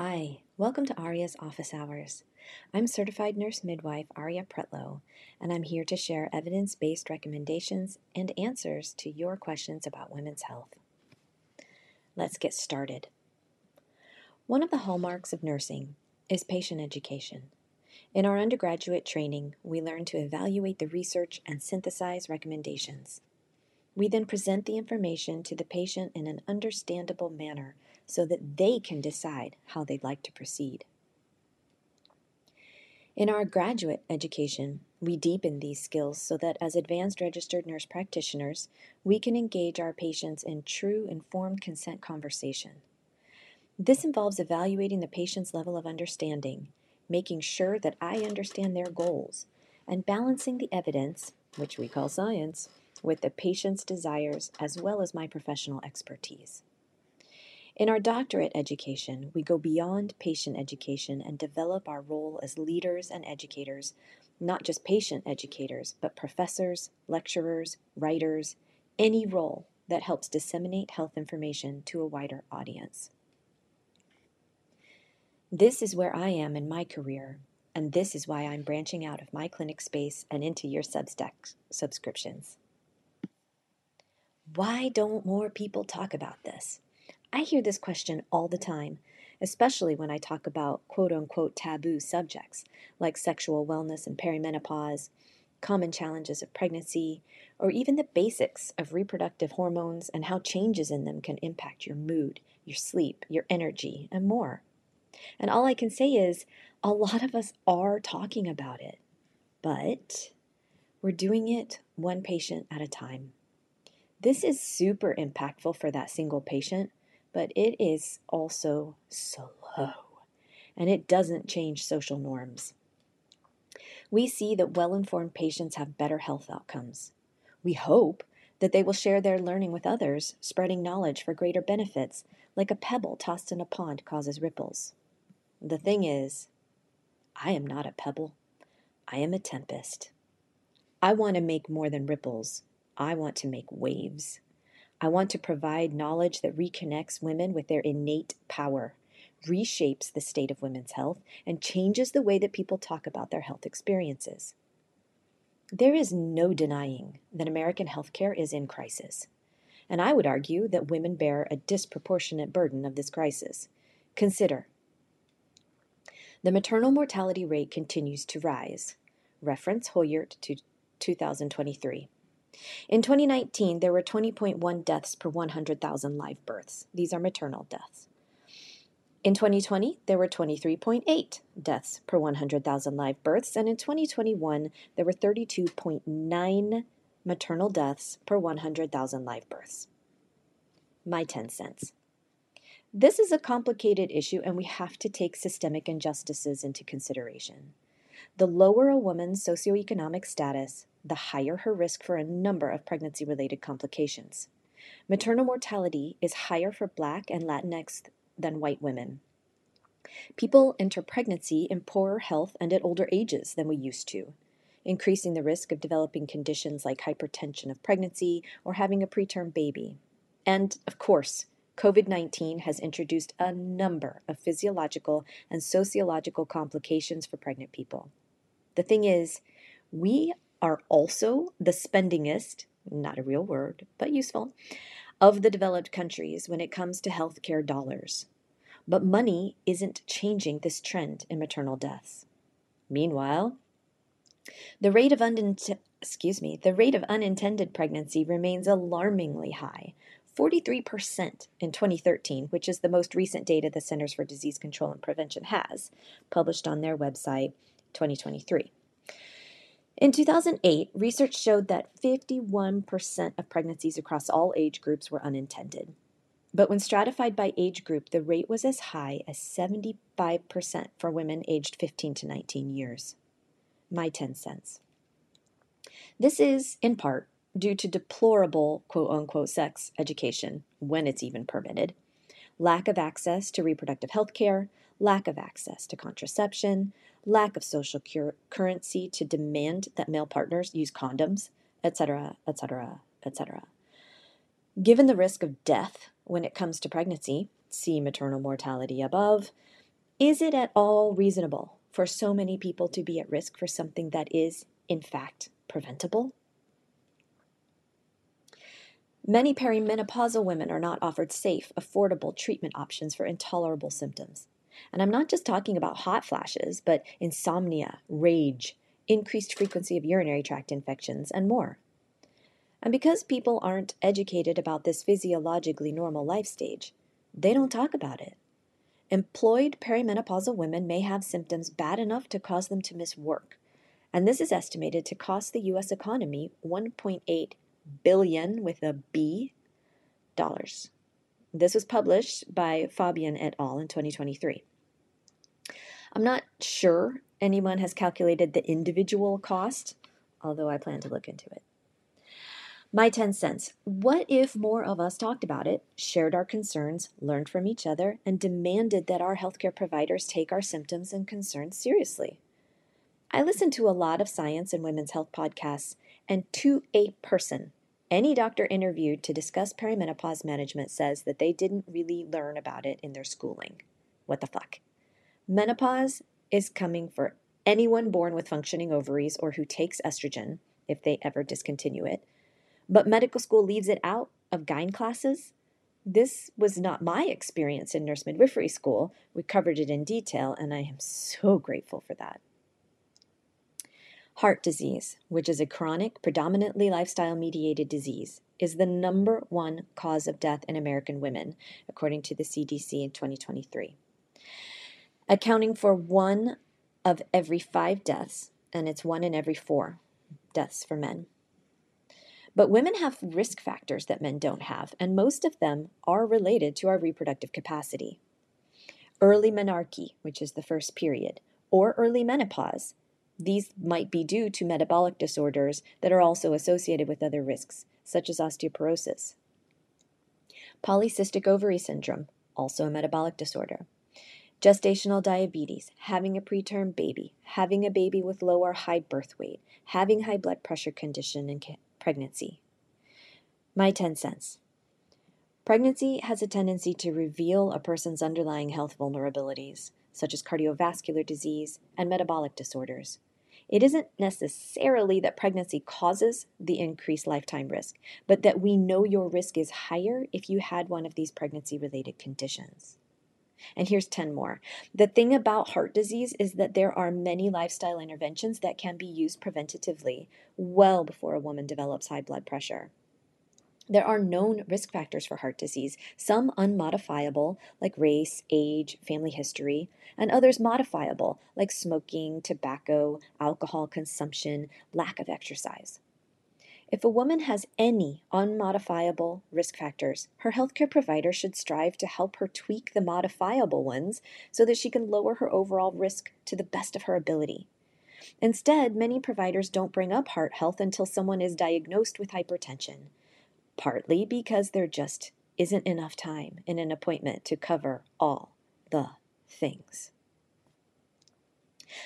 Hi, welcome to ARIA's Office Hours. I'm certified nurse midwife Aria Pretlow, and I'm here to share evidence based recommendations and answers to your questions about women's health. Let's get started. One of the hallmarks of nursing is patient education. In our undergraduate training, we learn to evaluate the research and synthesize recommendations. We then present the information to the patient in an understandable manner so that they can decide how they'd like to proceed. In our graduate education, we deepen these skills so that as advanced registered nurse practitioners, we can engage our patients in true informed consent conversation. This involves evaluating the patient's level of understanding, making sure that I understand their goals, and balancing the evidence, which we call science, with the patient's desires as well as my professional expertise. In our doctorate education, we go beyond patient education and develop our role as leaders and educators, not just patient educators, but professors, lecturers, writers, any role that helps disseminate health information to a wider audience. This is where I am in my career, and this is why I'm branching out of my clinic space and into your Substack subscriptions. Why don't more people talk about this? I hear this question all the time, especially when I talk about quote unquote taboo subjects like sexual wellness and perimenopause, common challenges of pregnancy, or even the basics of reproductive hormones and how changes in them can impact your mood, your sleep, your energy, and more. And all I can say is a lot of us are talking about it, but we're doing it one patient at a time. This is super impactful for that single patient, but it is also slow and it doesn't change social norms. We see that well informed patients have better health outcomes. We hope that they will share their learning with others, spreading knowledge for greater benefits, like a pebble tossed in a pond causes ripples. The thing is, I am not a pebble, I am a tempest. I want to make more than ripples, I want to make waves. I want to provide knowledge that reconnects women with their innate power, reshapes the state of women's health, and changes the way that people talk about their health experiences. There is no denying that American healthcare is in crisis. And I would argue that women bear a disproportionate burden of this crisis. Consider the maternal mortality rate continues to rise. Reference Hoyert to 2023. In 2019, there were 20.1 deaths per 100,000 live births. These are maternal deaths. In 2020, there were 23.8 deaths per 100,000 live births, and in 2021, there were 32.9 maternal deaths per 100,000 live births. My 10 cents. This is a complicated issue, and we have to take systemic injustices into consideration. The lower a woman's socioeconomic status, the higher her risk for a number of pregnancy related complications. Maternal mortality is higher for Black and Latinx than white women. People enter pregnancy in poorer health and at older ages than we used to, increasing the risk of developing conditions like hypertension of pregnancy or having a preterm baby. And, of course, COVID 19 has introduced a number of physiological and sociological complications for pregnant people. The thing is, we are also the spendingest, not a real word, but useful, of the developed countries when it comes to healthcare dollars. But money isn't changing this trend in maternal deaths. Meanwhile, the rate of unint- excuse me, the rate of unintended pregnancy remains alarmingly high. 43% in 2013, which is the most recent data the Centers for Disease Control and Prevention has, published on their website 2023. In 2008, research showed that 51% of pregnancies across all age groups were unintended. But when stratified by age group, the rate was as high as 75% for women aged 15 to 19 years. My 10 cents. This is, in part, due to deplorable quote unquote sex education, when it's even permitted, lack of access to reproductive health care, lack of access to contraception, lack of social cur- currency to demand that male partners use condoms, etc., etc., etc. Given the risk of death when it comes to pregnancy, see maternal mortality above, Is it at all reasonable for so many people to be at risk for something that is, in fact, preventable? Many perimenopausal women are not offered safe, affordable treatment options for intolerable symptoms. And I'm not just talking about hot flashes, but insomnia, rage, increased frequency of urinary tract infections, and more. And because people aren't educated about this physiologically normal life stage, they don't talk about it. Employed perimenopausal women may have symptoms bad enough to cause them to miss work, and this is estimated to cost the US economy 1.8 billion with a B dollars. This was published by Faubion et al. in 2023. I'm not sure anyone has calculated the individual cost, although I plan to look into it. My 10 cents. What if more of us talked about it, shared our concerns, learned from each other, and demanded that our healthcare providers take our symptoms and concerns seriously? I listen to a lot of science and women's health podcasts, and to a person, any doctor interviewed to discuss perimenopause management says that they didn't really learn about it in their schooling. What the fuck? Menopause is coming for anyone born with functioning ovaries or who takes estrogen, if they ever discontinue it. But medical school leaves it out of gyne classes. This was not my experience in nurse midwifery school. We covered it in detail, and I am so grateful for that. Heart disease, which is a chronic, predominantly lifestyle mediated disease, is the number one cause of death in American women, according to the CDC in 2023. Accounting for one of every five deaths, and it's one in every four deaths for men. But women have risk factors that men don't have, and most of them are related to our reproductive capacity. Early menarche, which is the first period, or early menopause, these might be due to metabolic disorders that are also associated with other risks, such as osteoporosis. Polycystic ovary syndrome, also a metabolic disorder. Gestational diabetes, having a preterm baby, having a baby with low or high birth weight, having high blood pressure condition in pregnancy. My 10 cents. Pregnancy has a tendency to reveal a person's underlying health vulnerabilities, such as cardiovascular disease and metabolic disorders. It isn't necessarily that pregnancy causes the increased lifetime risk, but that we know your risk is higher if you had one of these pregnancy related conditions. And here's 10 more. The thing about heart disease is that there are many lifestyle interventions that can be used preventatively well before a woman develops high blood pressure. There are known risk factors for heart disease, some unmodifiable, like race, age, family history, and others modifiable, like smoking, tobacco, alcohol consumption, lack of exercise. If a woman has any unmodifiable risk factors, her healthcare provider should strive to help her tweak the modifiable ones so that she can lower her overall risk to the best of her ability. Instead, many providers don't bring up heart health until someone is diagnosed with hypertension partly because there just isn't enough time in an appointment to cover all the things.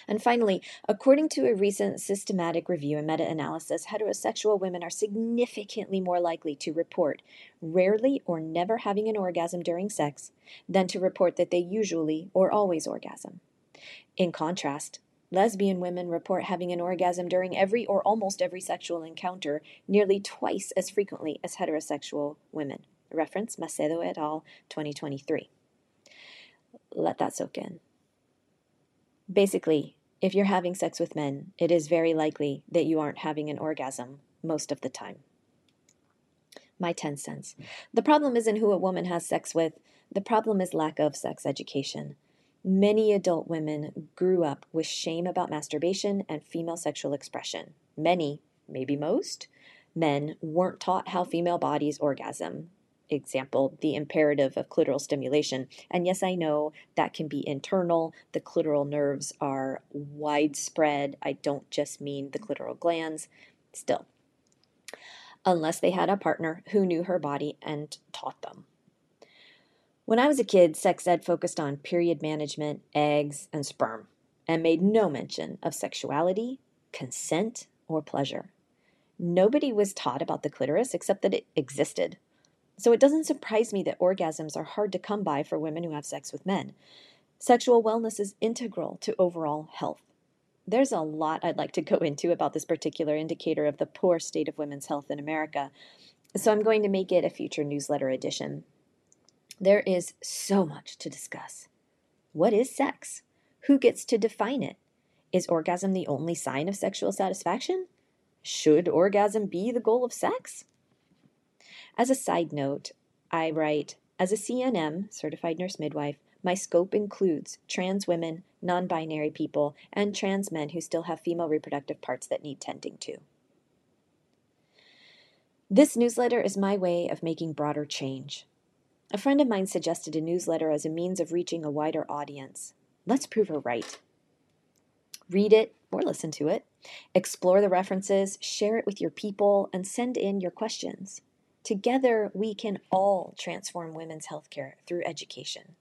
And finally, according to a recent systematic review and meta analysis, heterosexual women are significantly more likely to report rarely or never having an orgasm during sex than to report that they usually or always orgasm. In contrast, Lesbian women report having an orgasm during every or almost every sexual encounter, nearly twice as frequently as heterosexual women. Reference Macedo et al., 2023. Let that soak in. Basically, if you're having sex with men, it is very likely that you aren't having an orgasm most of the time. My 10 cents. The problem isn't who a woman has sex with, the problem is lack of sex education. Many adult women grew up with shame about masturbation and female sexual expression. Many, maybe most, men weren't taught how female bodies orgasm. Example, the imperative of clitoral stimulation. And yes, I know that can be internal. The clitoral nerves are widespread. I don't just mean the clitoral glans. Still, unless they had a partner who knew her body and taught them. When I was a kid, sex ed focused on period management, eggs, and sperm, and made no mention of sexuality, consent, or pleasure. Nobody was taught about the clitoris except that it existed. So it doesn't surprise me that orgasms are hard to come by for women who have sex with men. Sexual wellness is integral to overall health. There's a lot I'd like to go into about this particular indicator of the poor state of women's health in America, so I'm going to make it a future newsletter edition. There is so much to discuss. What is sex? Who gets to define it? Is orgasm the only sign of sexual satisfaction? Should orgasm be the goal of sex? As a side note, I write As a CNM, certified nurse midwife, my scope includes trans women, non binary people, and trans men who still have female reproductive parts that need tending to. This newsletter is my way of making broader change. A friend of mine suggested a newsletter as a means of reaching a wider audience. Let's prove her right. Read it or listen to it, explore the references, share it with your people, and send in your questions. Together, we can all transform women's healthcare through education.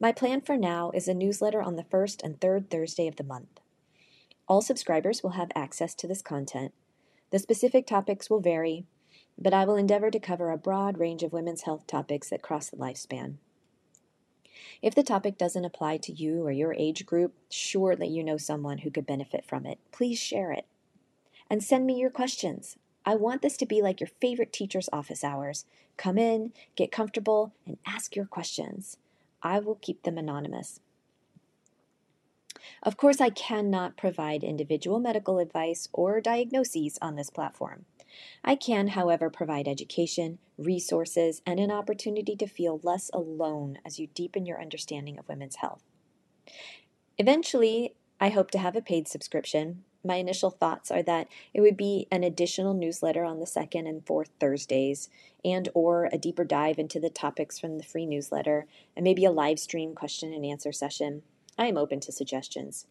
My plan for now is a newsletter on the first and third Thursday of the month. All subscribers will have access to this content. The specific topics will vary, but I will endeavor to cover a broad range of women's health topics that cross the lifespan. If the topic doesn't apply to you or your age group, surely you know someone who could benefit from it. Please share it. And send me your questions. I want this to be like your favorite teacher's office hours. Come in, get comfortable, and ask your questions. I will keep them anonymous. Of course, I cannot provide individual medical advice or diagnoses on this platform. I can, however, provide education, resources, and an opportunity to feel less alone as you deepen your understanding of women's health. Eventually, I hope to have a paid subscription, my initial thoughts are that it would be an additional newsletter on the second and fourth Thursdays and or a deeper dive into the topics from the free newsletter and maybe a live stream question and answer session. I am open to suggestions.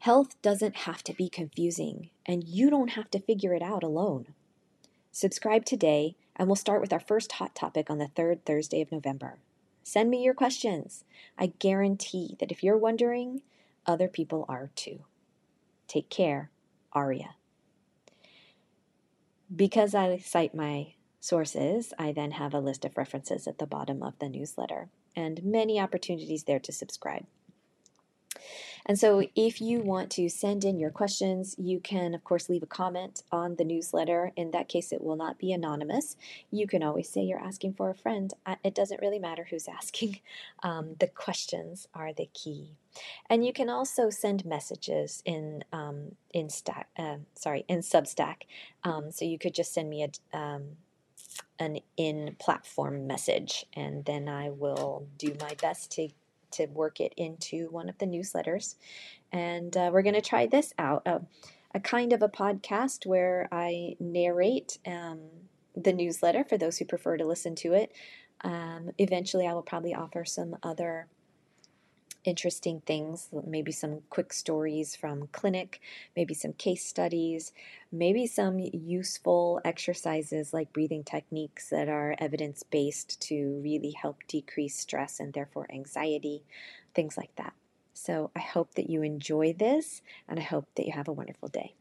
Health doesn't have to be confusing, and you don't have to figure it out alone. Subscribe today, and we'll start with our first hot topic on the third Thursday of November. Send me your questions. I guarantee that if you're wondering, other people are too. Take care, Aria. Because I cite my sources, I then have a list of references at the bottom of the newsletter and many opportunities there to subscribe. And so, if you want to send in your questions, you can, of course, leave a comment on the newsletter. In that case, it will not be anonymous. You can always say you're asking for a friend. It doesn't really matter who's asking, um, the questions are the key. And you can also send messages in um, in stack. Uh, sorry, in Substack. Um, so you could just send me a um, an in platform message, and then I will do my best to to work it into one of the newsletters. And uh, we're going to try this out a, a, kind of a podcast where I narrate um, the newsletter for those who prefer to listen to it. Um, eventually, I will probably offer some other interesting things, maybe some quick stories from clinic, maybe some case studies, maybe some useful exercises like breathing techniques that are evidence based to really help decrease stress and therefore anxiety, things like that. So I hope that you enjoy this and I hope that you have a wonderful day.